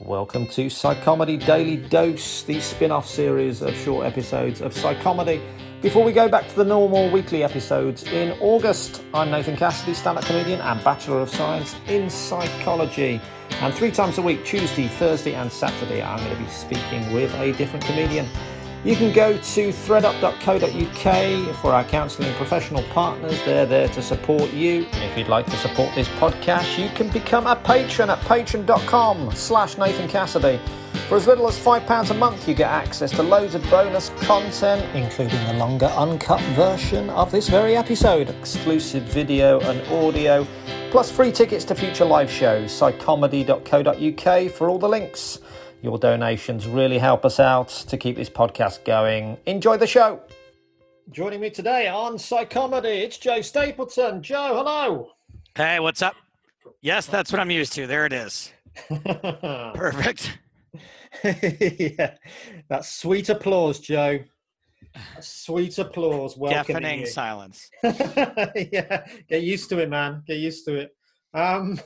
Welcome to Psychomedy Daily Dose, the spin off series of short episodes of Psychomedy. Before we go back to the normal weekly episodes in August, I'm Nathan Cassidy, stand up comedian and Bachelor of Science in Psychology. And three times a week, Tuesday, Thursday, and Saturday, I'm going to be speaking with a different comedian. You can go to threadup.co.uk for our counselling professional partners. They're there to support you. If you'd like to support this podcast, you can become a patron at patreon.com slash Nathan Cassidy. For as little as £5 a month, you get access to loads of bonus content, including the longer uncut version of this very episode, exclusive video and audio, plus free tickets to future live shows. Psychomedy.co.uk for all the links. Your donations really help us out to keep this podcast going. Enjoy the show. Joining me today on Psychomedy, it's Joe Stapleton. Joe, hello. Hey, what's up? Yes, that's what I'm used to. There it is. Perfect. yeah, that sweet applause, Joe. Sweet applause. Deafening silence. yeah, get used to it, man. Get used to it. Um,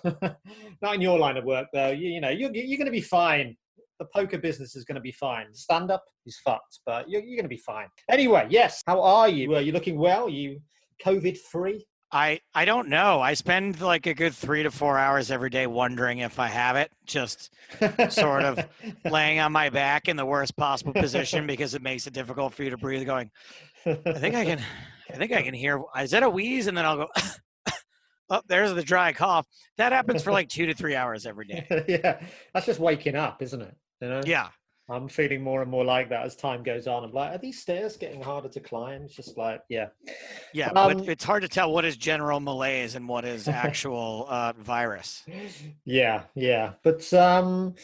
not in your line of work, though. You, you know, you're, you're going to be fine the poker business is going to be fine. Stand up is fucked, but you're, you're going to be fine. Anyway, yes. How are you? Are you looking well? Are you COVID free? I, I don't know. I spend like a good three to four hours every day wondering if I have it, just sort of laying on my back in the worst possible position because it makes it difficult for you to breathe. Going, I think I can, I think I can hear. Is that a wheeze? And then I'll go, oh, there's the dry cough. That happens for like two to three hours every day. yeah, that's just waking up, isn't it? You know? Yeah. I'm feeling more and more like that as time goes on. I'm like, are these stairs getting harder to climb? It's just like, yeah. Yeah, um, but it's hard to tell what is general malaise and what is actual uh, virus. Yeah, yeah. But um,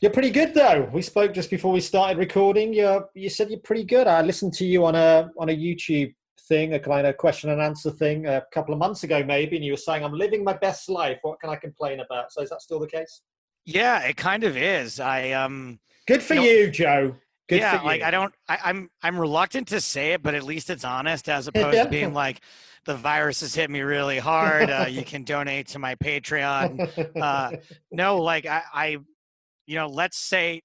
you're pretty good though. We spoke just before we started recording. You you said you're pretty good. I listened to you on a on a YouTube thing, a kind of question and answer thing a couple of months ago maybe, and you were saying, I'm living my best life. What can I complain about? So is that still the case? Yeah, it kind of is. I um Good for you, know, you Joe. Good yeah, like I don't I, I'm, I'm reluctant to say it, but at least it's honest as opposed to being like the virus has hit me really hard. Uh, you can donate to my Patreon. Uh, no, like I, I, you know, let's say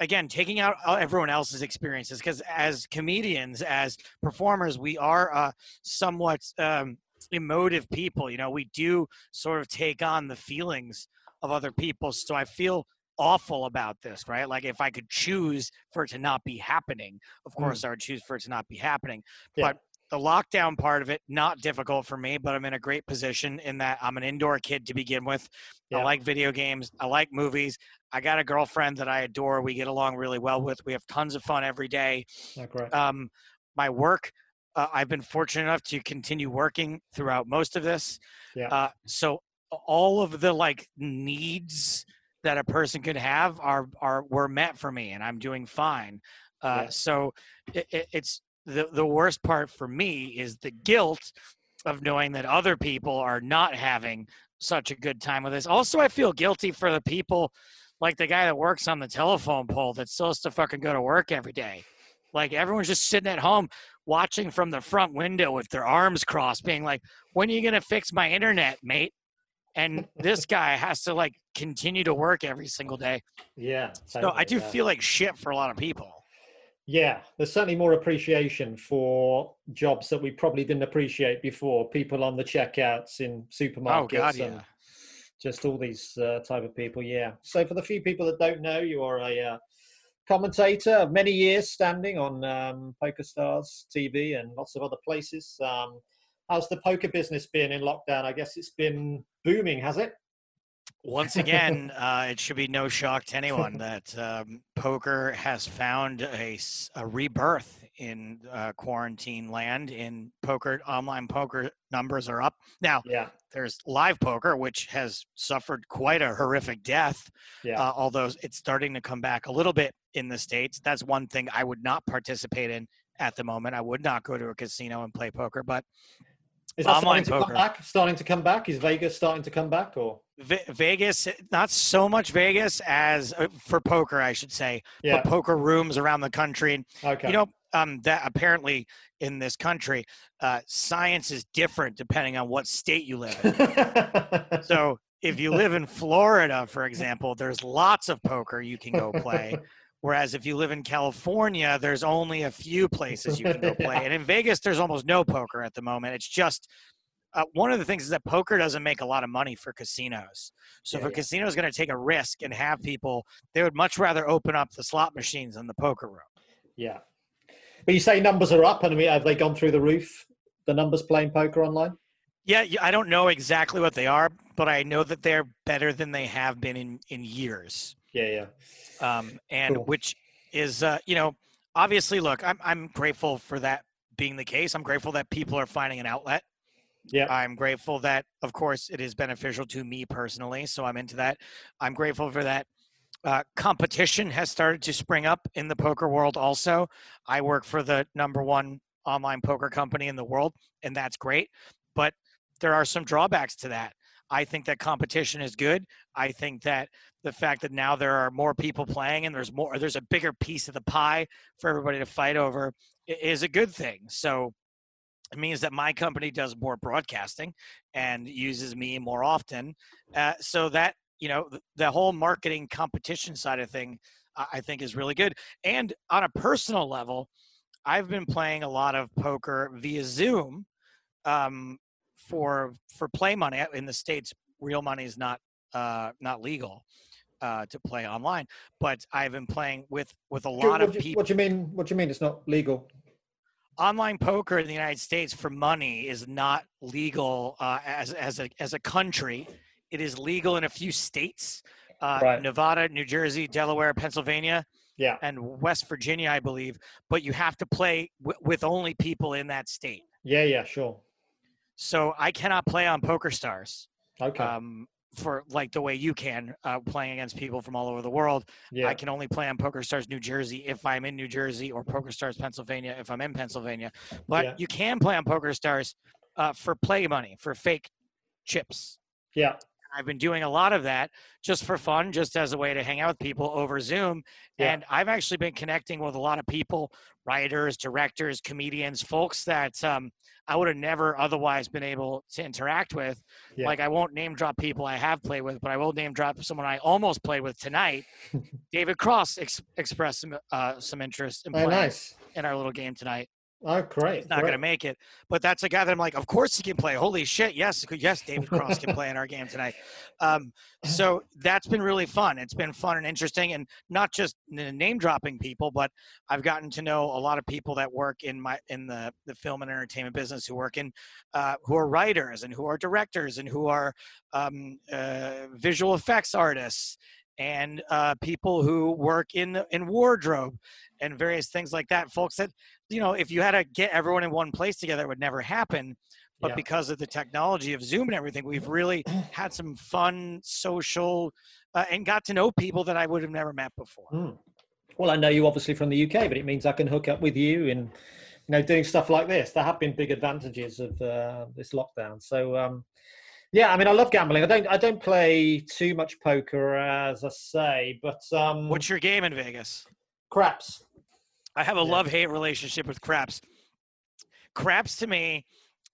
again, taking out everyone else's experiences because as comedians, as performers, we are uh, somewhat um, emotive people. You know, we do sort of take on the feelings of other people. So I feel awful about this, right? Like if I could choose for it to not be happening, of course mm. I would choose for it to not be happening. Yeah. But the lockdown part of it, not difficult for me, but I'm in a great position in that I'm an indoor kid to begin with. Yeah. I like video games. I like movies. I got a girlfriend that I adore. We get along really well with. We have tons of fun every day. Um, my work, uh, I've been fortunate enough to continue working throughout most of this. Yeah. Uh, so all of the like needs that a person could have are are were met for me and i'm doing fine. Uh, yeah. so it, it, it's the the worst part for me is the guilt of knowing that other people are not having such a good time with this. Also i feel guilty for the people like the guy that works on the telephone pole that still has to fucking go to work every day. Like everyone's just sitting at home watching from the front window with their arms crossed being like when are you going to fix my internet mate and this guy has to like continue to work every single day. Yeah. Totally, so I do yeah. feel like shit for a lot of people. Yeah, there's certainly more appreciation for jobs that we probably didn't appreciate before. People on the checkouts in supermarkets. Oh God, yeah. Just all these uh, type of people. Yeah. So for the few people that don't know, you are a uh, commentator of many years, standing on um, PokerStars TV and lots of other places. Um, how's the poker business been in lockdown? I guess it's been booming, has it? Once again, uh, it should be no shock to anyone that um, poker has found a, a rebirth in uh, quarantine land in poker online poker numbers are up. Now yeah. there's live poker which has suffered quite a horrific death yeah. uh, although it's starting to come back a little bit in the states. That's one thing i would not participate in at the moment. I would not go to a casino and play poker but is that online starting to poker. come back starting to come back is vegas starting to come back or Ve- Vegas, not so much Vegas as uh, for poker, I should say, yeah but poker rooms around the country. okay You know, um, that apparently in this country, uh, science is different depending on what state you live in. so if you live in Florida, for example, there's lots of poker you can go play. Whereas if you live in California, there's only a few places you can go play. Yeah. And in Vegas, there's almost no poker at the moment. It's just uh, one of the things is that poker doesn't make a lot of money for casinos. So Yeah, if a yeah. casino is going to take a risk and have people, they would much rather open up the slot machines than the poker room. yeah but you say numbers are up and I mean, have they gone through the roof the numbers playing poker online Yeah, I don't know exactly what they are, but I know that they're better than they have been in in years. Yeah yeah Um, and Cool. which is, uh, you know, obviously, look, I'm I'm grateful for that being the case. I'm grateful that people are finding an outlet. yeah I'm grateful that, of course, it is beneficial to me personally. So I'm into that. I'm grateful for that. Uh, competition has started to spring up in the poker world. Also, I work for the number one online poker company in the world, and that's great. But there are some drawbacks to that. I think that competition is good. I think that the fact that now there are more people playing and there's more, there's a bigger piece of the pie for everybody to fight over is a good thing. So it means that my company does more broadcasting and uses me more often. Uh, so that you know the whole marketing competition side of thing, I think is really good. And on a personal level, I've been playing a lot of poker via Zoom um, for for play money in the states. Real money is not uh, not legal uh, to play online, but I've been playing with with a lot what of you- people what do you mean what do you mean it's not legal online poker in the United States for money is not legal uh, as as a as a country. It is legal in a few states, uh, Right. Nevada, New Jersey, Delaware, Pennsylvania, yeah and West Virginia, I believe. But you have to play w- with only people in that state. yeah yeah sure So I cannot play on Poker Stars okay um, for like the way you can, uh, playing against people from all over the world. yeah I can only play on Poker Stars New Jersey if I'm in New Jersey or Poker Stars Pennsylvania if I'm in Pennsylvania. But Yeah. you can play on Poker Stars uh, for play money, for fake chips. yeah I've been doing a lot of that just for fun, just as a way to hang out with people over Zoom. Yeah. And I've actually been connecting with a lot of people, writers, directors, comedians, folks that um, I would have never otherwise been able to interact with. Yeah. Like I won't name drop people I have played with, but I will name drop someone I almost played with tonight. David Cross ex- expressed some uh, some interest in oh playing nice in our little game tonight. Oh great He's not going to make it, but that's a guy that I'm like, of course he can play. Holy shit, yes, yes, David Cross can play in our game tonight. Um, so that's been really fun. It's been fun and interesting, and not just name dropping people, but I've gotten to know a lot of people that work in my in the the film and entertainment business who work in uh, who are writers and who are directors and who are um, uh, visual effects artists and uh, people who work in the- in wardrobe and various things like that. Folks that you know, if you had to get everyone in one place together, it would never happen. But Yeah. because of the technology of Zoom and everything, we've really had some fun social uh, and got to know people that I would have never met before. Hmm. Well, I know you obviously from the UK, but it means I can hook up with you and you know doing stuff like this. There have been big advantages of uh, this lockdown. So um, yeah, I mean, I love gambling. I don't I don't play too much poker, as I say, but um, What's your game in Vegas? craps? I have a Yeah. love hate relationship with craps. Craps to me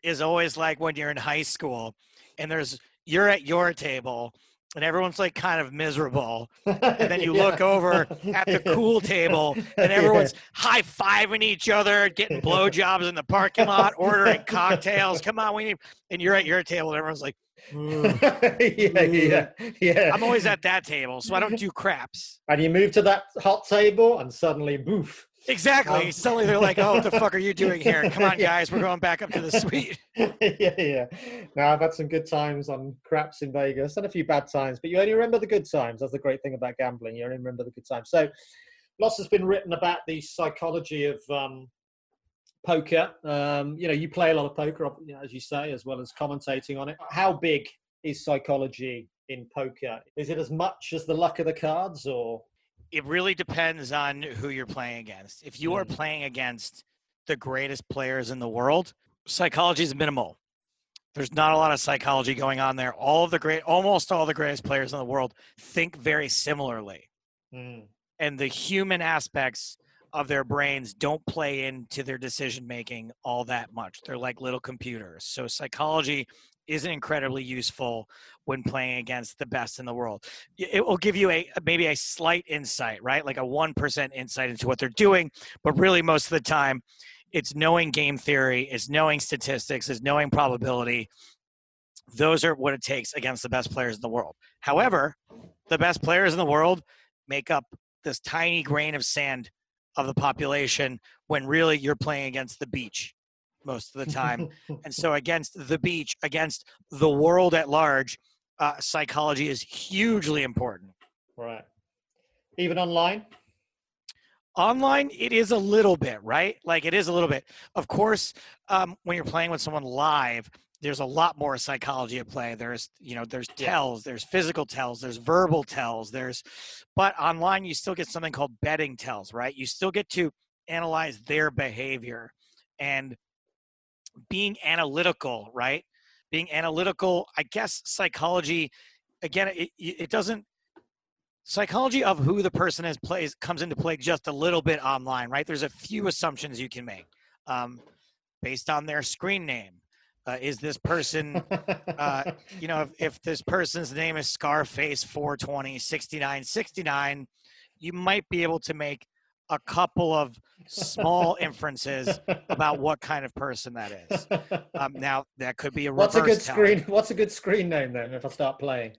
is always like when you're in high school and there's you're at your table and everyone's like kind of miserable and then you look over at the cool table and everyone's high fiving each other, getting blowjobs in the parking lot, ordering cocktails. Come on, we need. And you're at your table, and everyone's like, yeah, yeah, yeah. I'm always at that table, so I don't do craps. And you move to that hot table, and suddenly, boof. Exactly. Um, Suddenly they're like, "Oh, what the fuck are you doing here? Come on, guys, we're going back up to the suite." yeah, yeah. Now I've had some good times on craps in Vegas and a few bad times, but you only remember the good times. That's the great thing about gambling. You only remember the good times. So, lots has been written about the psychology of um, poker. Um, you know, you play a lot of poker, as you say, as well as commentating on it. How big is psychology in poker? Is it as much as the luck of the cards, or? It really depends on who you're playing against. If you are mm. playing against the greatest players in the world, psychology is minimal. There's not a lot of psychology going on there. All of the great, almost all the greatest players in the world think very similarly. Mm. And the human aspects of their brains don't play into their decision making all that much. They're like little computers. So psychology isn't incredibly useful when playing against the best in the world. It will give you a maybe a slight insight, right? Like a 1% insight into what they're doing, but really most of the time it's knowing game theory, it's knowing statistics, it's knowing probability. Those are what it takes against the best players in the world. However, the best players in the world make up this tiny grain of sand of the population when really you're playing against the beach most of the time. and so against the beach, against the world at large, uh, psychology is hugely important. Right. Even online? Online, it is a little bit, right? Like it is a little bit. Of course, um, when you're playing with someone live, there's a lot more psychology at play. There's, you know, there's tells, there's physical tells, there's verbal tells, there's, but online you still get something called betting tells, right? You still get to analyze their behavior and being analytical, right? Being analytical, I guess psychology, again, it, it doesn't, psychology of who the person is plays comes into play just a little bit online, right? There's a few assumptions you can make um, based on their screen name. Uh, is this person, uh, you know, if, if this person's name is Scarface 420 6969, you might be able to make a couple of small inferences about what kind of person that is. Um, now that could be a what's a good screen. What's a good screen name then? If I start playing,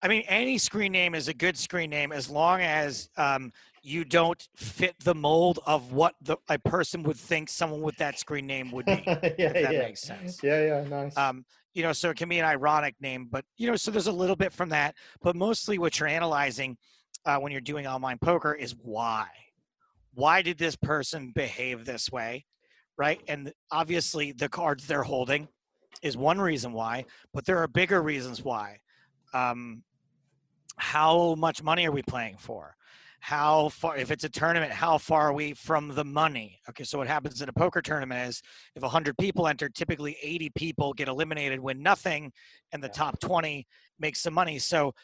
I mean, any screen name is a good screen name as long as um, you don't fit the mold of what the, a person would think someone with that screen name would be. yeah, that yeah. makes sense. Yeah, yeah, nice. Um, you know, so it can be an ironic name, but you know, so there's a little bit from that, but mostly what you're analyzing uh, when you're doing online poker is why why did this person behave this way right? And obviously the cards they're holding is one reason why but there are bigger reasons why. Um, how much money are we playing for? How far if it's a tournament how far are we from the money? Okay so what happens in a poker tournament is if 100 people enter typically 80 people get eliminated win nothing and the top 20 makes some money. So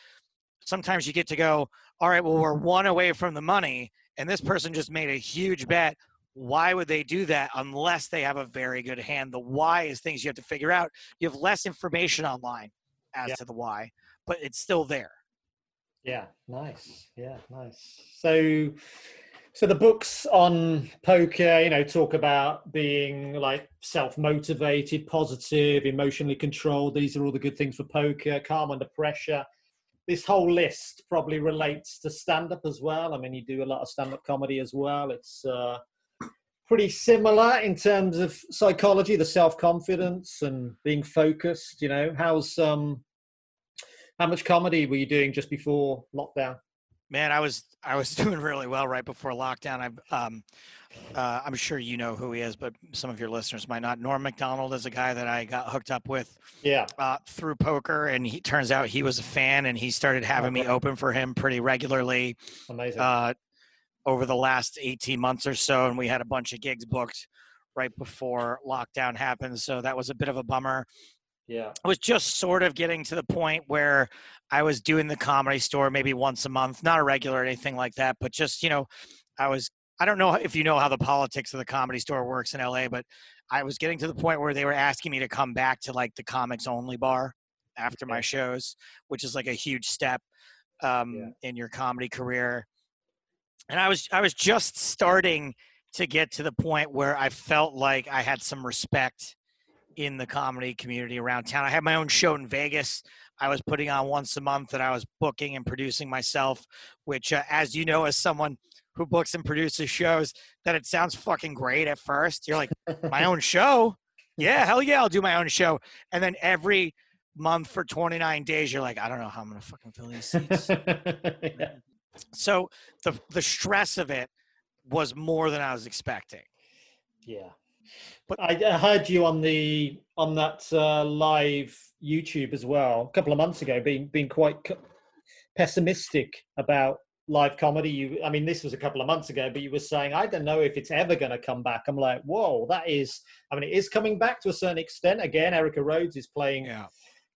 sometimes you get to go all right well we're one away from the money and this person just made a huge bet why would they do that unless they have a very good hand? The why is things you have to figure out. You have less information online as yeah. to the why but it's still there. Yeah nice. Yeah nice. So so the books on poker you know talk about being like self-motivated positive emotionally controlled. These are all the good things for poker. Calm under pressure this whole list probably relates to stand up as well. I mean, you do a lot of stand up comedy as well. It's uh, pretty similar in terms of psychology, the self confidence and being focused. You know, how's um, how much comedy were you doing just before lockdown? Man, I was I was doing really well right before lockdown. I um, uh, I'm sure you know who he is, but some of your listeners might not. Norm Macdonald is a guy that I got hooked up with, yeah, uh, through poker, and he turns out he was a fan, and he started having me open for him pretty regularly. Amazing. Uh, over the last 18 months or so, and we had a bunch of gigs booked right before lockdown happened, so that was a bit of a bummer. Yeah. I was just sort of getting to the point where I was doing the comedy store maybe once a month, not a regular or anything like that, but just, you know, I was I don't know if you know how the politics of the comedy store works in LA, but I was getting to the point where they were asking me to come back to like the comics only bar after my shows, which is like a huge step um, yeah. in your comedy career. And I was I was just starting to get to the point where I felt like I had some respect in the comedy community around town. I had my own show in Vegas. I was putting on once a month that I was booking and producing myself, which, uh, as you know, as someone who books and produces shows, that it sounds fucking great at first. You're like, my own show? Yeah, hell yeah, I'll do my own show. And then every month for 29 days, you're like, I don't know how I'm gonna fucking fill these seats. yeah. So the the stress of it was more than I was expecting. Yeah. But I, I heard you on the on that uh, live YouTube as well a couple of months ago, being being quite pessimistic about live comedy. You, I mean, this was a couple of months ago, but you were saying I don't know if it's ever going to come back. I'm like, whoa, that is. I mean, it is coming back to a certain extent. Again, Erica Rhodes is playing. Yeah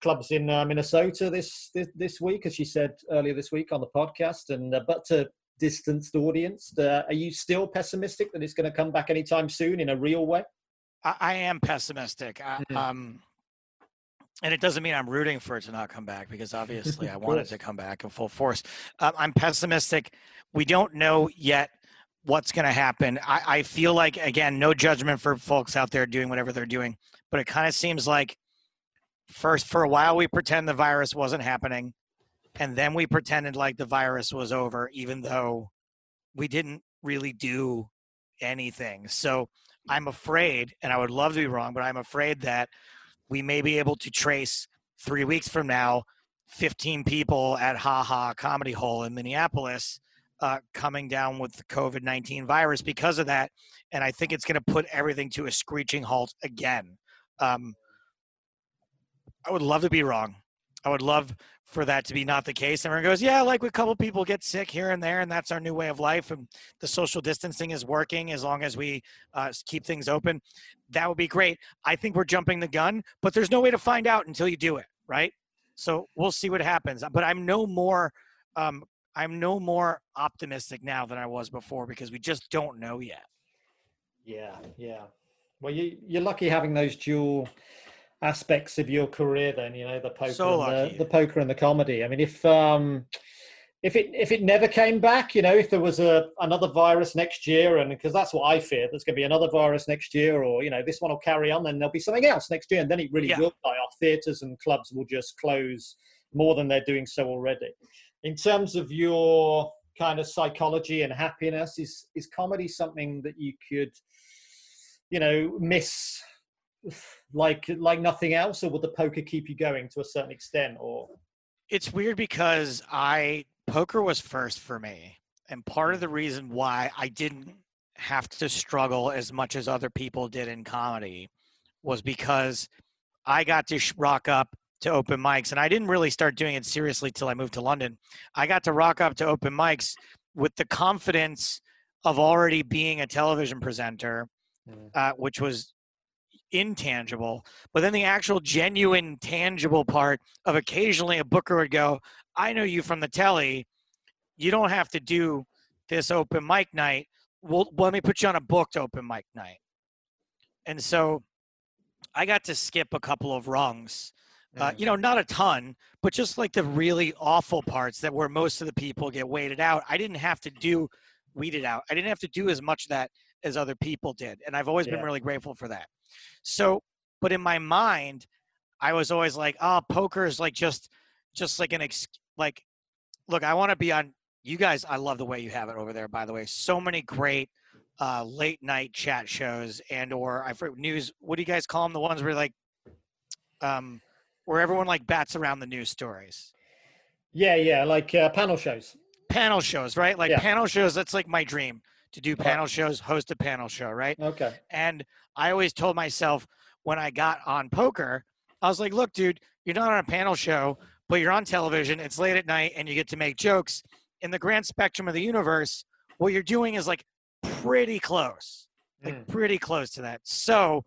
clubs in uh, Minnesota this, this, this week, as she said earlier this week on the podcast. And uh, but to distanced audience, uh, are you still pessimistic that it's going to come back anytime soon in a real way? I, I am pessimistic. I, mm-hmm. um, and it doesn't mean I'm rooting for it to not come back because obviously I want it to come back in full force. Um, I'm pessimistic. We don't know yet what's going to happen. I, I feel like, again, no judgment for folks out there doing whatever they're doing, but it kind of seems like first for a while we pretend the virus wasn't happening and then we pretended like the virus was over even though we didn't really do anything so i'm afraid and i would love to be wrong but i'm afraid that we may be able to trace three weeks from now 15 people at Ha Ha Comedy Hole in Minneapolis uh, coming down with the COVID 19 virus because of that. And I think it's going to put everything to a screeching halt again. Um, I would love to be wrong. I would love for that to be not the case. Everyone goes, yeah, like a couple people get sick here and there, and that's our new way of life. And the social distancing is working as long as we uh, keep things open. That would be great. I think we're jumping the gun, but there's no way to find out until you do it, right? So we'll see what happens. But I'm no more, um, I'm no more optimistic now than I was before because we just don't know yet. Yeah, yeah. Well, you, you're lucky having those dual aspects of your career then you know the poker so and the, the, poker and the comedy. I mean if um if it if it never came back you know if there was a another virus next year and because that's what i fear there's going to be another virus next year or you know this one will carry on then there'll be something else next year and then it really yeah. will die off. Theaters and clubs will just close more than they're doing so already. In terms of your kind of psychology and happiness is is comedy something that you could you know miss like like nothing else, or would the poker keep you going to a certain extent? Or it's weird because I poker was first for me, and part of the reason why I didn't have to struggle as much as other people did in comedy was because I got to rock up to open mics, and I didn't really start doing it seriously till I moved to London. I got to rock up to open mics with the confidence of already being a television presenter, mm. uh, which was intangible, but then the actual genuine tangible part of occasionally a booker would go, I know you from the telly. You don't have to do this open mic night. Well, let me put you on a booked open mic night. And so I got to skip a couple of rungs. Uh, you know, not a ton, but just like the really awful parts that where most of the people get weighted out. I didn't have to do weeded out. I didn't have to do as much that as other people did. And I've always yeah. been really grateful for that. So, but in my mind, I was always like, oh, poker is like just, just like an ex, like, look, I want to be on. You guys, I love the way you have it over there. By the way, so many great uh, late night chat shows and or I forget news. What do you guys call them? The ones where like, um, where everyone like bats around the news stories. Yeah, yeah, like uh, panel shows. Panel shows, right? Like yeah. panel shows. That's like my dream to do panel shows, host a panel show, right? Okay. And I always told myself when I got on poker, I was like, look, dude, you're not on a panel show, but you're on television. It's late at night and you get to make jokes. In the grand spectrum of the universe, what you're doing is like pretty close, like mm. pretty close to that. So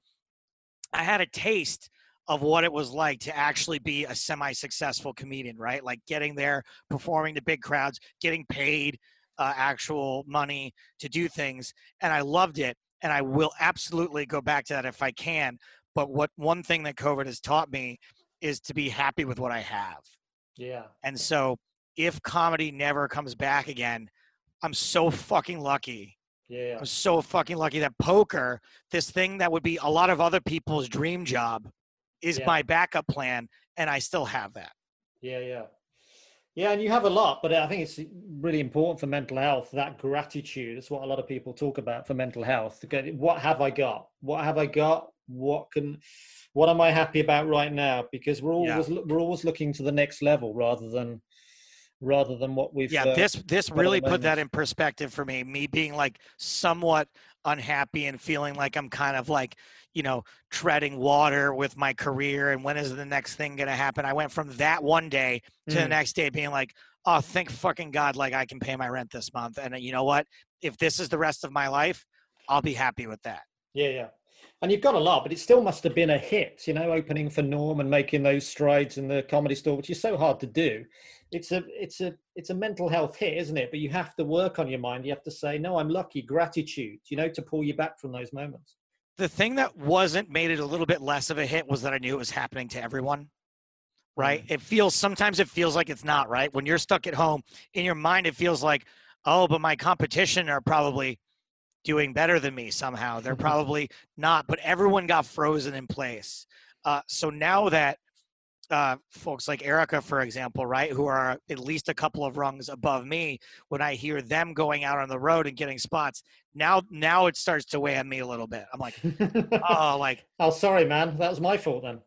I had a taste of what it was like to actually be a semi successful comedian, right? Like getting there, performing to big crowds, getting paid, uh, actual money to do things, and I loved it. And I will absolutely go back to that if I can. But what one thing that COVID has taught me is to be happy with what I have. Yeah. And so if comedy never comes back again, I'm so fucking lucky. Yeah. I'm so fucking lucky that poker, this thing that would be a lot of other people's dream job, is yeah. my backup plan, and I still have that. Yeah, yeah. Yeah, and you have a lot, but I think it's really important for mental health. That gratitude is what a lot of people talk about for mental health. What have I got? What have I got? What can? What am I happy about right now? Because we're always yeah. we're always looking to the next level rather than rather than what we've. Yeah, uh, this this really put that in perspective for me. Me being like somewhat unhappy and feeling like I'm kind of like you know treading water with my career and when is the next thing going to happen. I went from that one day to mm. the next day being like, oh, thank fucking God, like I can pay my rent this month. And uh, you know what? If this is the rest of my life, I'll be happy with that. Yeah, yeah. And you've got a lot, but it still must have been a hit, you know, opening for Norm and making those strides in the comedy store, which is so hard to do. It's a it's a it's a mental health hit, isn't it? But you have to work on your mind. You have to say, no, I'm lucky, gratitude, you know, to pull you back from those moments. The thing that wasn't made it a little bit less of a hit was that I knew it was happening to everyone right? Mm. It feels sometimes it feels like it's not right when you're stuck at home. In your mind, it feels like, oh, but my competition are probably doing better than me somehow. They're probably not, but everyone got frozen in place. Uh, so now that uh, folks like Erica, for example, right, who are at least a couple of rungs above me, when I hear them going out on the road and getting spots, now now it starts to weigh on me a little bit. I'm like, oh, like, oh, sorry, man, that was my fault then.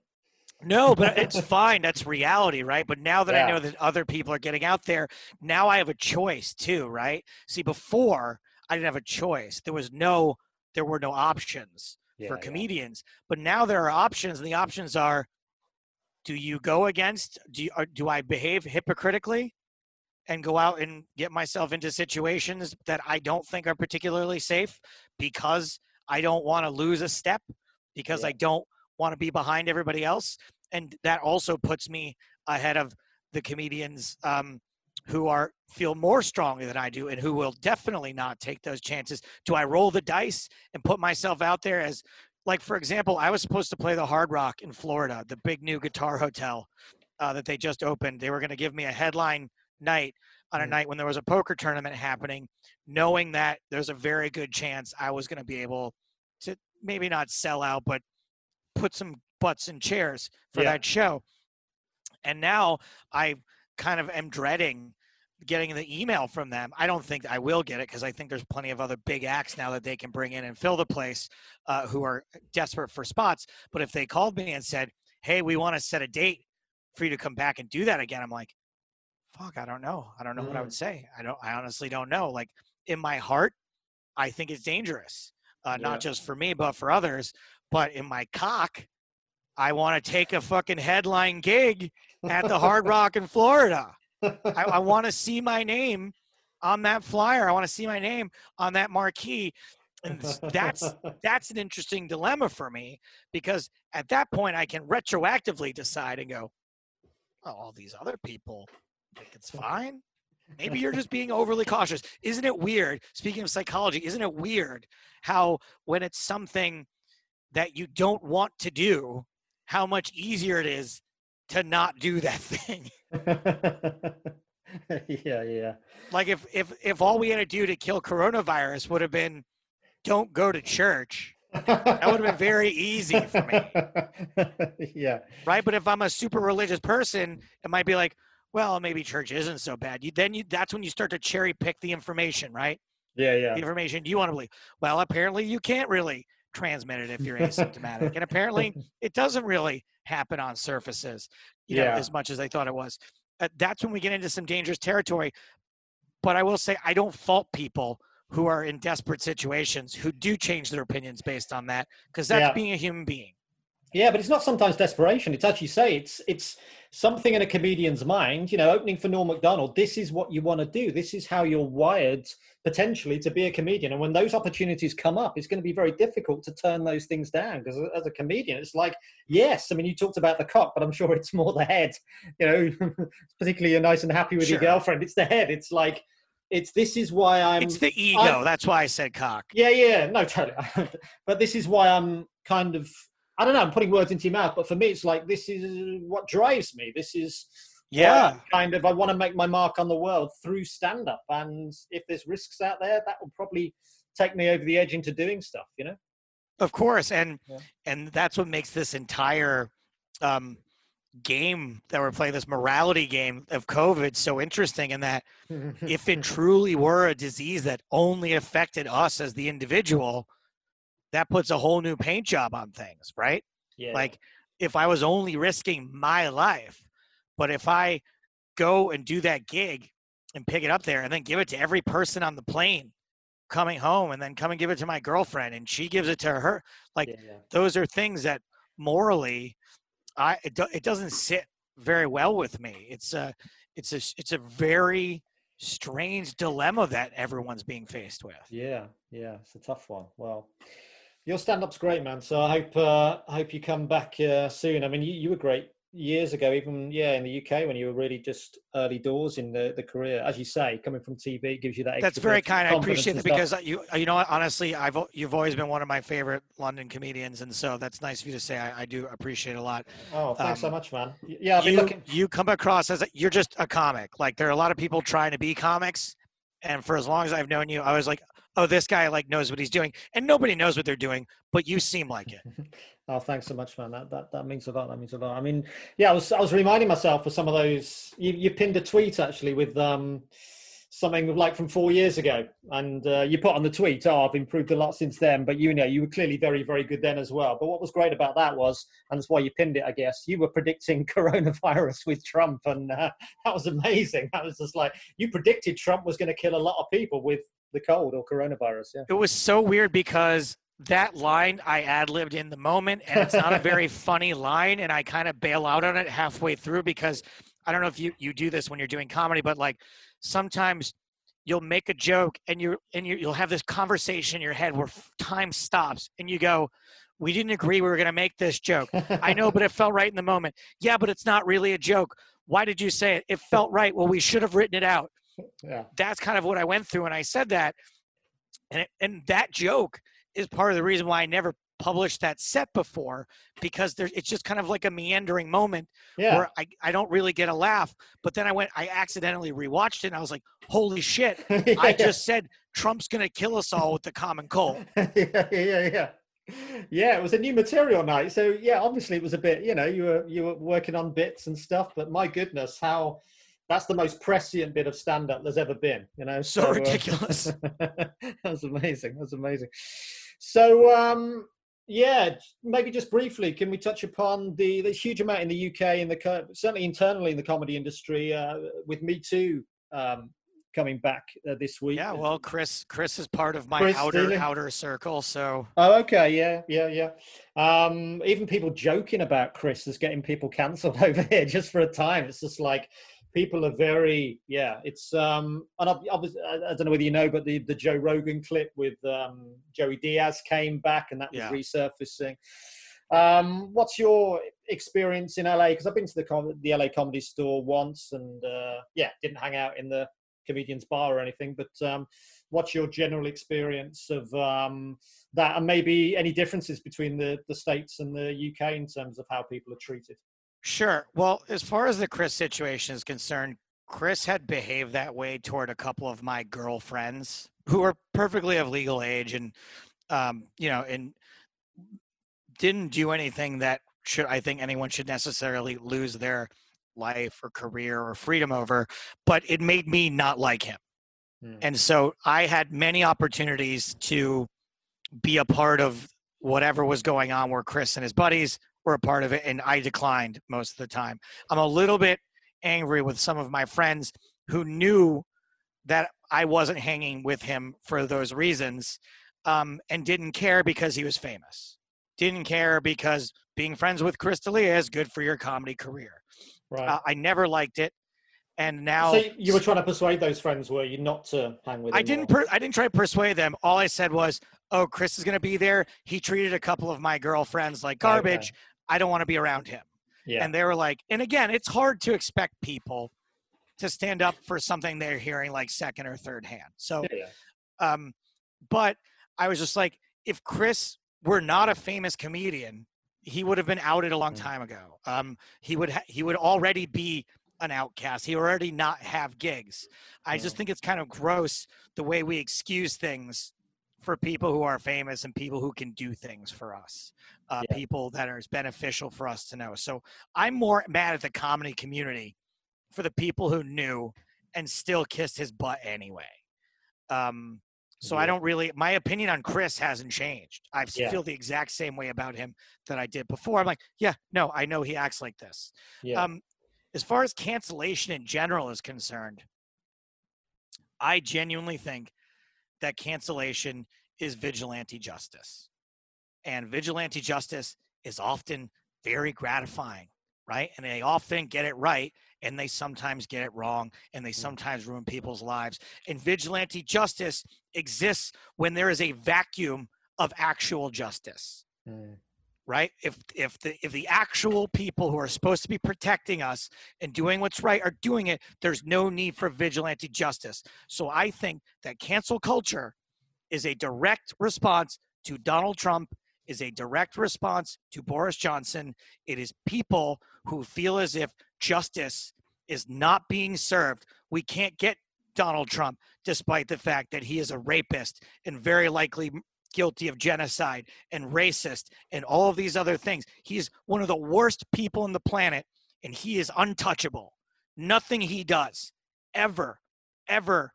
No, but it's fine. That's reality, right? But now that yeah. I know that other people are getting out there, now I have a choice too, right? See, before I didn't have a choice. There was no, there were no options yeah, for comedians. Yeah. But now there are options, and the options are: Do you go against? Do you, do I behave hypocritically? and go out and get myself into situations that I don't think are particularly safe because I don't want to lose a step because yeah. I don't want to be behind everybody else. And that also puts me ahead of the comedians um, who are feel more strongly than I do and who will definitely not take those chances. Do I roll the dice and put myself out there as like for example, I was supposed to play the Hard Rock in Florida, the big new guitar hotel uh, that they just opened. They were going to give me a headline night on a mm. night when there was a poker tournament happening, knowing that there's a very good chance I was going to be able to maybe not sell out, but put some butts in chairs for yeah. that show. And now I kind of am dreading getting the email from them. I don't think I will get it because I think there's plenty of other big acts now that they can bring in and fill the place uh, who are desperate for spots. But if they called me and said, "Hey, we want to set a date for you to come back and do that again," I'm like, "Fuck, I don't know. I don't know mm. what I would mm. say. I don't. I honestly don't know. Like in my heart, I think it's dangerous, uh, yeah. not just for me but for others. But in my cock, I want to take a fucking headline gig at the Hard Rock in Florida. I, I want to see my name on that flyer. I want to see my name on that marquee. And that's that's an interesting dilemma for me because at that point I can retroactively decide and go, oh, all these other people think it's fine. Maybe you're just being overly cautious. Isn't it weird? Speaking of psychology, isn't it weird how when it's something that you don't want to do, how much easier it is to not do that thing. yeah, yeah. Like if if if all we had to do to kill coronavirus would have been don't go to church, that would have been very easy for me. yeah. Right, but if I'm a super religious person, it might be like, well, maybe church isn't so bad. You then you that's when you start to cherry pick the information, right? Yeah, yeah. The information you want to believe? Well, apparently you can't really transmit it if you're asymptomatic. and apparently, it doesn't really happen on surfaces, you yeah. know, as much as I thought it was. Uh, that's when we get into some dangerous territory. But I will say, I don't fault people who are in desperate situations who do change their opinions based on that because that's yeah. being a human being. Yeah, but it's not sometimes desperation. It's actually say it's it's something in a comedian's mind. You know, opening for Norm Macdonald. This is what you want to do. This is how you're wired potentially to be a comedian. And when those opportunities come up, it's going to be very difficult to turn those things down because as a comedian, it's like yes. I mean, you talked about the cock, but I'm sure it's more the head. You know, particularly you're nice and happy with sure. your girlfriend. It's the head. It's like it's this is why I'm. It's the ego. I'm, That's why I said cock. Yeah, yeah, no, totally. but this is why I'm kind of I don't know. I'm putting words into your mouth, but for me, it's like this is what drives me. This is yeah, kind of. I want to make my mark on the world through stand up, and if there's risks out there, that will probably take me over the edge into doing stuff. You know. Of course, and yeah. and that's what makes this entire um, game that we're playing, this morality game of COVID, so interesting. In that, if it truly were a disease that only affected us as the individual that puts a whole new paint job on things, right? Yeah. Like if I was only risking my life, but if I go and do that gig and pick it up there and then give it to every person on the plane coming home and then come and give it to my girlfriend and she gives it to her like yeah, yeah. those are things that morally i it, do, it doesn't sit very well with me it's a it's a it's a very strange dilemma that everyone's being faced with yeah yeah it's a tough one well your stand-up's great man so i hope uh, i hope you come back uh, soon i mean you, you were great years ago, even yeah, in the UK when you were really just early doors in the, the career, as you say, coming from TV gives you that. That's very kind. I appreciate it because you you know honestly, I've you've always been one of my favorite London comedians, and so that's nice of you to say. I, I do appreciate a lot. Oh, thanks um, so much, man. Yeah, I've you, looking... you come across as a, you're just a comic. Like there are a lot of people trying to be comics, and for as long as I've known you, I was like, oh, this guy like knows what he's doing, and nobody knows what they're doing, but you seem like it. oh, thanks so much, man. That, that that means a lot. That means a lot. I mean, yeah, I was I was reminding myself of some of those. You you pinned a tweet actually with um something like from four years ago, and uh, you put on the tweet, "Oh, I've improved a lot since then." But you know, you were clearly very, very good then as well. But what was great about that was, and that's why you pinned it, I guess, you were predicting coronavirus with Trump, and uh, that was amazing. That was just like you predicted Trump was going to kill a lot of people with the cold or coronavirus. Yeah, it was so weird because that line I ad libbed in the moment, and it's not a very funny line, and I kind of bail out on it halfway through because I don't know if you you do this when you're doing comedy, but like sometimes you'll make a joke and you and you, you'll have this conversation in your head where time stops and you go we didn't agree we were going to make this joke. I know but it felt right in the moment. Yeah but it's not really a joke. Why did you say it? It felt right. Well we should have written it out. Yeah. That's kind of what i went through and i said that. And it, and that joke is part of the reason why i never published that set before because there it's just kind of like a meandering moment yeah. where I, I don't really get a laugh. But then I went, I accidentally rewatched it and I was like, holy shit, yeah, I just said Trump's gonna kill us all with the common cold. yeah, yeah, yeah. Yeah, it was a new material night. So yeah, obviously it was a bit, you know, you were you were working on bits and stuff, but my goodness, how that's the most prescient bit of stand up there's ever been, you know. So, so uh, ridiculous. Uh, that's amazing. That's amazing. So um yeah, maybe just briefly, can we touch upon the the huge amount in the UK and the certainly internally in the comedy industry uh, with Me Too um, coming back uh, this week? Yeah, well, Chris Chris is part of my Chris outer outer circle, so. Oh, okay, yeah, yeah, yeah. Um, even people joking about Chris is getting people cancelled over here just for a time. It's just like people are very yeah it's um and obviously I, I, don't know whether you know but the the joe rogan clip with um joey diaz came back and that was yeah. resurfacing. Um what's your experience in la because i've been to the com- the la comedy store once and uh yeah didn't hang out in the comedians bar or anything but um what's your general experience of um that and maybe any differences between the the states and the uk in terms of how people are treated Sure. Well, as far as the Chris situation is concerned, Chris had behaved that way toward a couple of my girlfriends who were perfectly of legal age and, um, you know, and didn't do anything that should I think anyone should necessarily lose their life or career or freedom over, but it made me not like him. Hmm. And so I had many opportunities to be a part of whatever was going on where Chris and his buddies were a part of it, and I declined most of the time. I'm a little bit angry with some of my friends who knew that I wasn't hanging with him for those reasons um, and didn't care because he was famous. Didn't care because being friends with Chris D'Elia is good for your comedy career. Right. Uh, I never liked it. And now, so you were trying to persuade those friends, were you, not to hang with? I didn't. Per- I didn't try to persuade them. All I said was, "Oh, Chris is going to be there. He treated a couple of my girlfriends like garbage. Okay. I don't want to be around him. Yeah. And they were like, and again, it's hard to expect people to stand up for something they're hearing like second or third hand. So, yeah. um, but I was just like, if Chris were not a famous comedian, he would have been outed a long mm. time ago. Um, he would ha- he would already be an outcast. He already not have gigs. I just think it's kind of gross the way we excuse things for people who are famous and people who can do things for us, uh, yeah. people that are beneficial for us to know. So I'm more mad at the comedy community for the people who knew and still kissed his butt anyway. Um, so yeah. I don't really. My opinion on Chris hasn't changed. I yeah. feel the exact same way about him that I did before. I'm like, yeah, no, I know he acts like this. Yeah. Um, as far as cancellation in general is concerned, I genuinely think that cancellation is vigilante justice. And vigilante justice is often very gratifying, right? And they often get it right and they sometimes get it wrong and they mm. sometimes ruin people's lives. And vigilante justice exists when there is a vacuum of actual justice. Mm. Right? If if the if the actual people who are supposed to be protecting us and doing what's right are doing it, there's no need for vigilante justice. So I think that cancel culture is a direct response to Donald Trump is a direct response to Boris Johnson. It is people who feel as if justice is not being served. We can't get Donald Trump, despite the fact that he is a rapist and very likely guilty of genocide and racist and all of these other things. He's one of the worst people on the planet and he is untouchable. Nothing he does ever, ever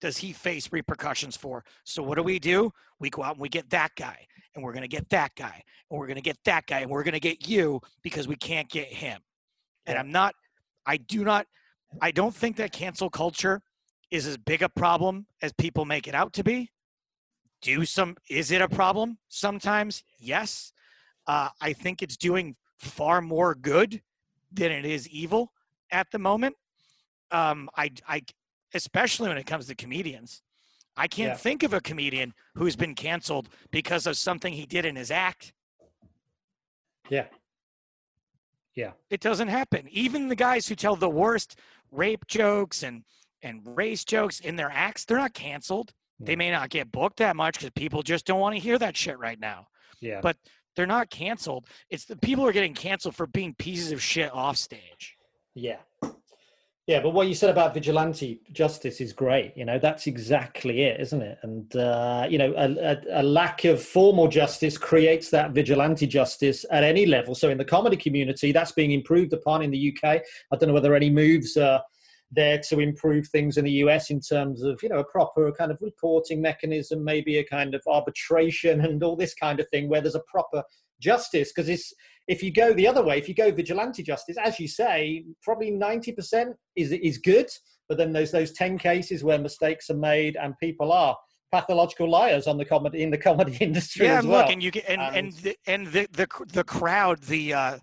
does he face repercussions for. So what do we do? We go out and we get that guy and we're going to get that guy and we're going to get that guy and we're going to get you because we can't get him. And I'm not, I do not, I don't think that cancel culture is as big a problem as people make it out to be. Do some, is it a problem? Sometimes, yes. Uh, I think it's doing far more good than it is evil at the moment. Um, I, I, especially when it comes to comedians. I can't yeah. think of a comedian who's been canceled because of something he did in his act. Yeah. Yeah. It doesn't happen. Even the guys who tell the worst rape jokes and and race jokes in their acts, they're not canceled. They may not get booked that much because people just don't want to hear that shit right now. Yeah. But they're not canceled. It's the people are getting canceled for being pieces of shit off stage. Yeah. Yeah, but what you said about vigilante justice is great. You know, that's exactly it, isn't it? And uh, you know, a, a, a, lack of formal justice creates that vigilante justice at any level. So in the comedy community, that's being improved upon in the UK. I don't know whether any moves are there to improve things in the US in terms of you know a proper kind of reporting mechanism, maybe a kind of arbitration and all this kind of thing, where there's a proper justice because it's if you go the other way, if you go vigilante justice, as you say, probably 90% is, is good. But then there's those 10 cases where mistakes are made and people are pathological liars on the comedy in the comedy industry yeah, as well. look, and you get, and, and, and the, and the, the, the crowd, the, uh,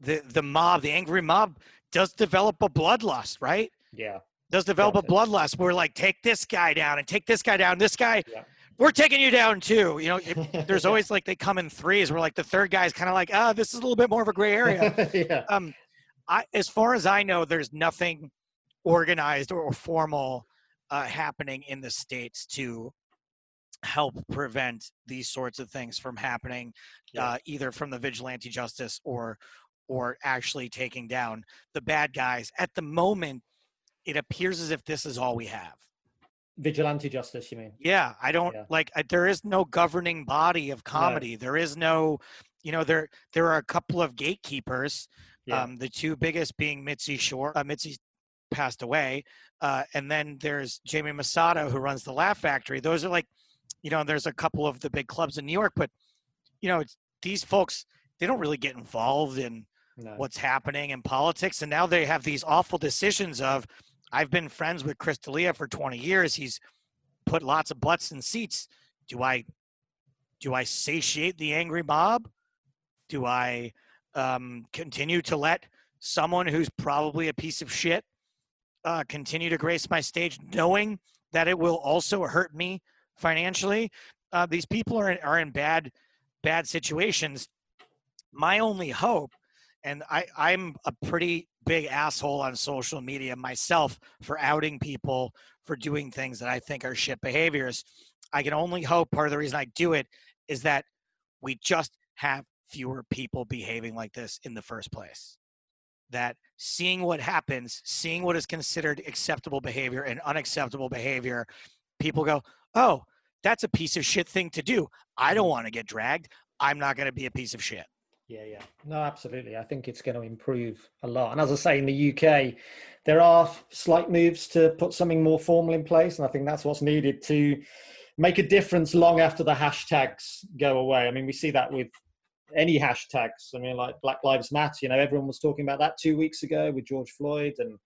the, the mob, the angry mob does develop a bloodlust, right? Yeah. Does develop a bloodlust. We're like, take this guy down and take this guy down. This guy, yeah we're taking you down too. You know, if, there's always like they come in threes. We're like the third guy's kind of like, ah, oh, this is a little bit more of a gray area. yeah. Um, I, as far as I know, there's nothing organized or formal uh, happening in the states to help prevent these sorts of things from happening, yeah. uh, either from the vigilante justice or or actually taking down the bad guys. At the moment, it appears as if this is all we have vigilante justice you mean yeah i don't yeah. like I, there is no governing body of comedy no. there is no you know there there are a couple of gatekeepers yeah. um the two biggest being mitzi shore uh, mitzi passed away uh and then there's jamie masada who runs the laugh factory those are like you know there's a couple of the big clubs in new york but you know these folks they don't really get involved in no. what's happening in politics and now they have these awful decisions of I've been friends with Chris D'Elia for 20 years. He's put lots of butts in seats. Do I do I satiate the angry mob? Do I um, continue to let someone who's probably a piece of shit uh, continue to grace my stage, knowing that it will also hurt me financially? Uh, these people are in, are in bad bad situations. My only hope, and I, I'm a pretty big asshole on social media myself for outing people for doing things that I think are shit behaviors. I can only hope part of the reason I do it is that we just have fewer people behaving like this in the first place. That seeing what happens, seeing what is considered acceptable behavior and unacceptable behavior, people go, oh, that's a piece of shit thing to do. I don't want to get dragged. I'm not going to be a piece of shit. Yeah, yeah. No, absolutely. I think it's going to improve a lot. And as I say, in the UK, there are slight moves to put something more formal in place. And I think that's what's needed to make a difference long after the hashtags go away. I mean, we see that with any hashtags. I mean, like Black Lives Matter. You know, everyone was talking about that two weeks ago with George Floyd, and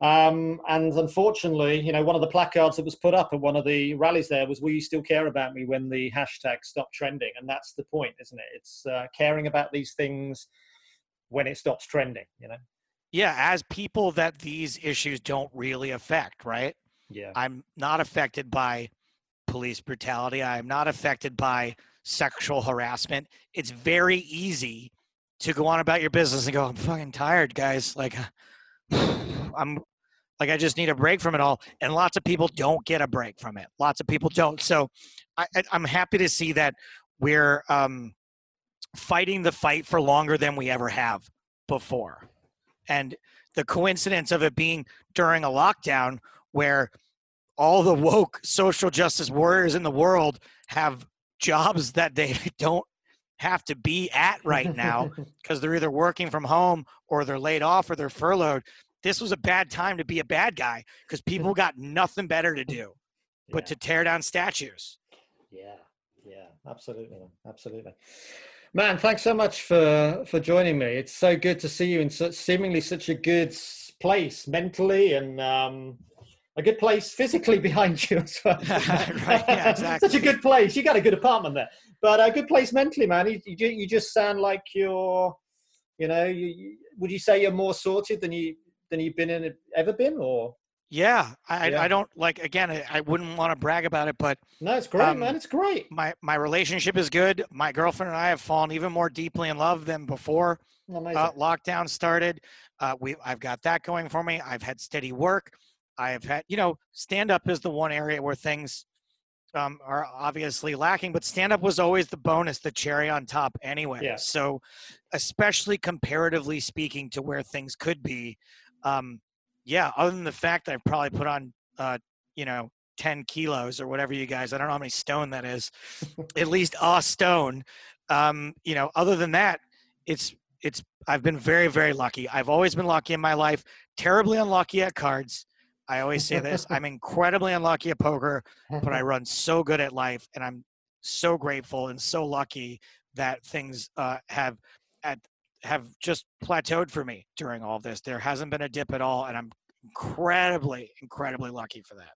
um, and unfortunately, you know, one of the placards that was put up at one of the rallies there was, "Will you still care about me when the hashtag stop trending?" And that's the point, isn't it? It's uh, caring about these things when it stops trending. You know. Yeah, as people that these issues don't really affect, right? Yeah. I'm not affected by police brutality. I am not affected by sexual harassment. It's very easy to go on about your business and go, I'm fucking tired, guys. Like, I'm like, I just need a break from it all. And lots of people don't get a break from it. Lots of people don't. So I, am happy to see that we're um, fighting the fight for longer than we ever have before. And the coincidence of it being during a lockdown where all the woke social justice warriors in the world have jobs that they don't have to be at right now because they're either working from home or they're laid off or they're furloughed. This was a bad time to be a bad guy because people got nothing better to do but yeah. to tear down statues. Yeah, yeah, absolutely, absolutely. Man, thanks so much for for joining me. It's so good to see you in such seemingly such a good place mentally and um, a good place physically behind you as well. right, yeah, exactly. Such a good place. You got a good apartment there, but a good place mentally, man. You, you, you just sound like you're, you know, you, you, would you say you're more sorted than you than you've been in ever been, or? Yeah, I, yeah. I don't like again. I, I wouldn't want to brag about it, but no, it's great, um, man. It's great. My my relationship is good. My girlfriend and I have fallen even more deeply in love than before. Uh, lockdown started. Uh, we I've got that going for me. I've had steady work. I have had, you know, stand up is the one area where things um, are obviously lacking, but stand up was always the bonus, the cherry on top anyway. Yeah. So, especially comparatively speaking to where things could be, um, yeah, other than the fact that I've probably put on, uh, you know, 10 kilos or whatever you guys, I don't know how many stone that is, at least a stone. Um, you know, other than that, it's, it's, I've been very, very lucky. I've always been lucky in my life, terribly unlucky at cards I always say this I'm incredibly unlucky at poker, but I run so good at life. And I'm so grateful and so lucky that things uh, have at, have just plateaued for me during all this. There hasn't been a dip at all. And I'm incredibly, incredibly lucky for that.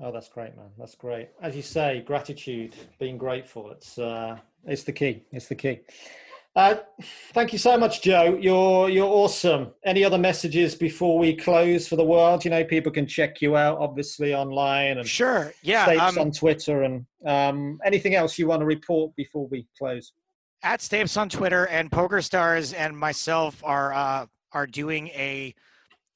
Oh, that's great, man. That's great. As you say, gratitude, being grateful. It's uh, it's the key. It's the key. Uh, thank you so much, Joe. You're you're awesome. Any other messages before we close for the world? You know, people can check you out, obviously online and sure, yeah, um, on Twitter and um, anything else you want to report before we close. At Stapes on Twitter and Poker Stars and myself are uh, are doing a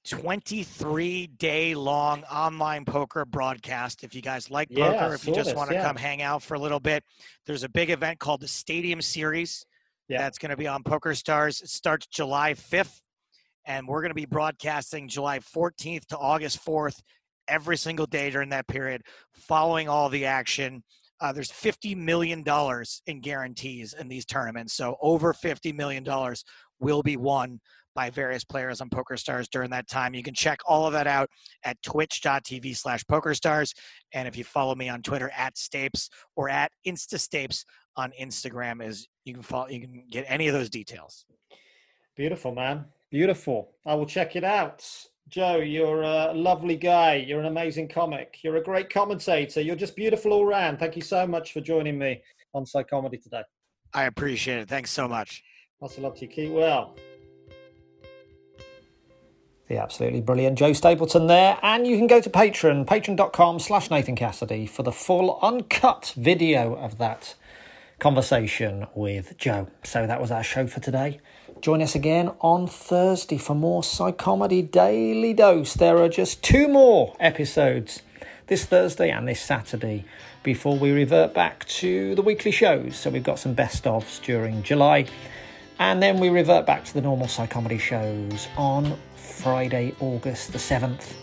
23 day long online poker broadcast. If you guys like poker, if you just want to yeah. come hang out for a little bit, there's a big event called the Stadium Series yeah. That's going to be on Poker Stars. It starts July 5th, and we're going to be broadcasting July 14th to August 4th every single day during that period, following all the action. Uh, there's $50 million in guarantees in these tournaments. So over $50 million will be won by various players on PokerStars during that time. You can check all of that out at twitch.tv slash PokerStars. And if you follow me on Twitter at Stapes or at InstaStapes on Instagram, is you can follow you can get any of those details. Beautiful, man. Beautiful. I will check it out. Joe, you're a lovely guy. You're an amazing comic. You're a great commentator. You're just beautiful all round. Thank you so much for joining me on Psychomedy today. I appreciate it. Thanks so much. Lots of love to you. Keep well the absolutely brilliant Joe Stapleton there. And you can go to Patreon, patreon.com slash Nathan Cassidy for the full uncut video of that conversation with Joe. So that was our show for today. Join us again on Thursday for more Psychomedy Daily Dose. There are just two more episodes this Thursday and this Saturday before we revert back to the weekly shows. So we've got some best ofs during July. And then we revert back to the normal Psychomedy shows on Friday, August the 7th.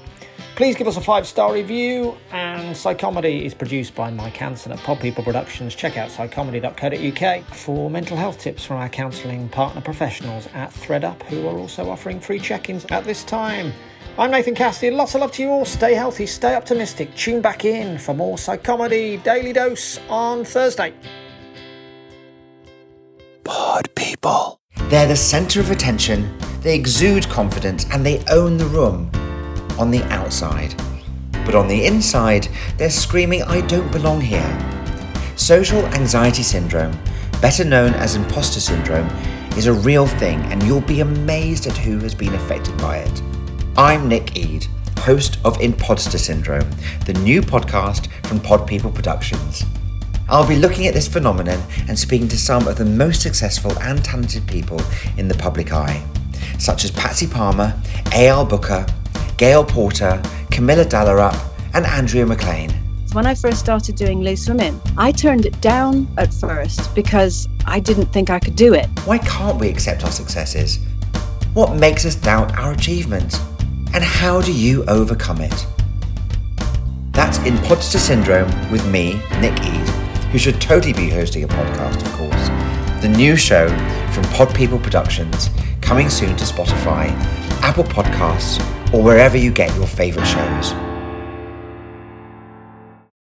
Please give us a five star review. And Psychomedy is produced by Mike Hansen at Pod People Productions. Check out psychomedy.co.uk for mental health tips from our counselling partner professionals at ThreadUp, who are also offering free check ins at this time. I'm Nathan Cassidy. Lots of love to you all. Stay healthy, stay optimistic. Tune back in for more Psychomedy Daily Dose on Thursday. Pod people. They're the center of attention, they exude confidence, and they own the room on the outside. But on the inside, they're screaming, I don't belong here. Social anxiety syndrome, better known as imposter syndrome, is a real thing, and you'll be amazed at who has been affected by it. I'm Nick Ede, host of Imposter Syndrome, the new podcast from Pod People Productions. I'll be looking at this phenomenon and speaking to some of the most successful and talented people in the public eye, such as Patsy Palmer, A.L. Booker, Gail Porter, Camilla Dallerup, and Andrea McLean. When I first started doing loose women, I turned it down at first because I didn't think I could do it. Why can't we accept our successes? What makes us doubt our achievements? And how do you overcome it? That's Imposter Syndrome with me, Nick Ede, who should totally be hosting a podcast, of course. The new show from Pod People Productions, coming soon to Spotify, Apple Podcasts, or wherever you get your favourite shows.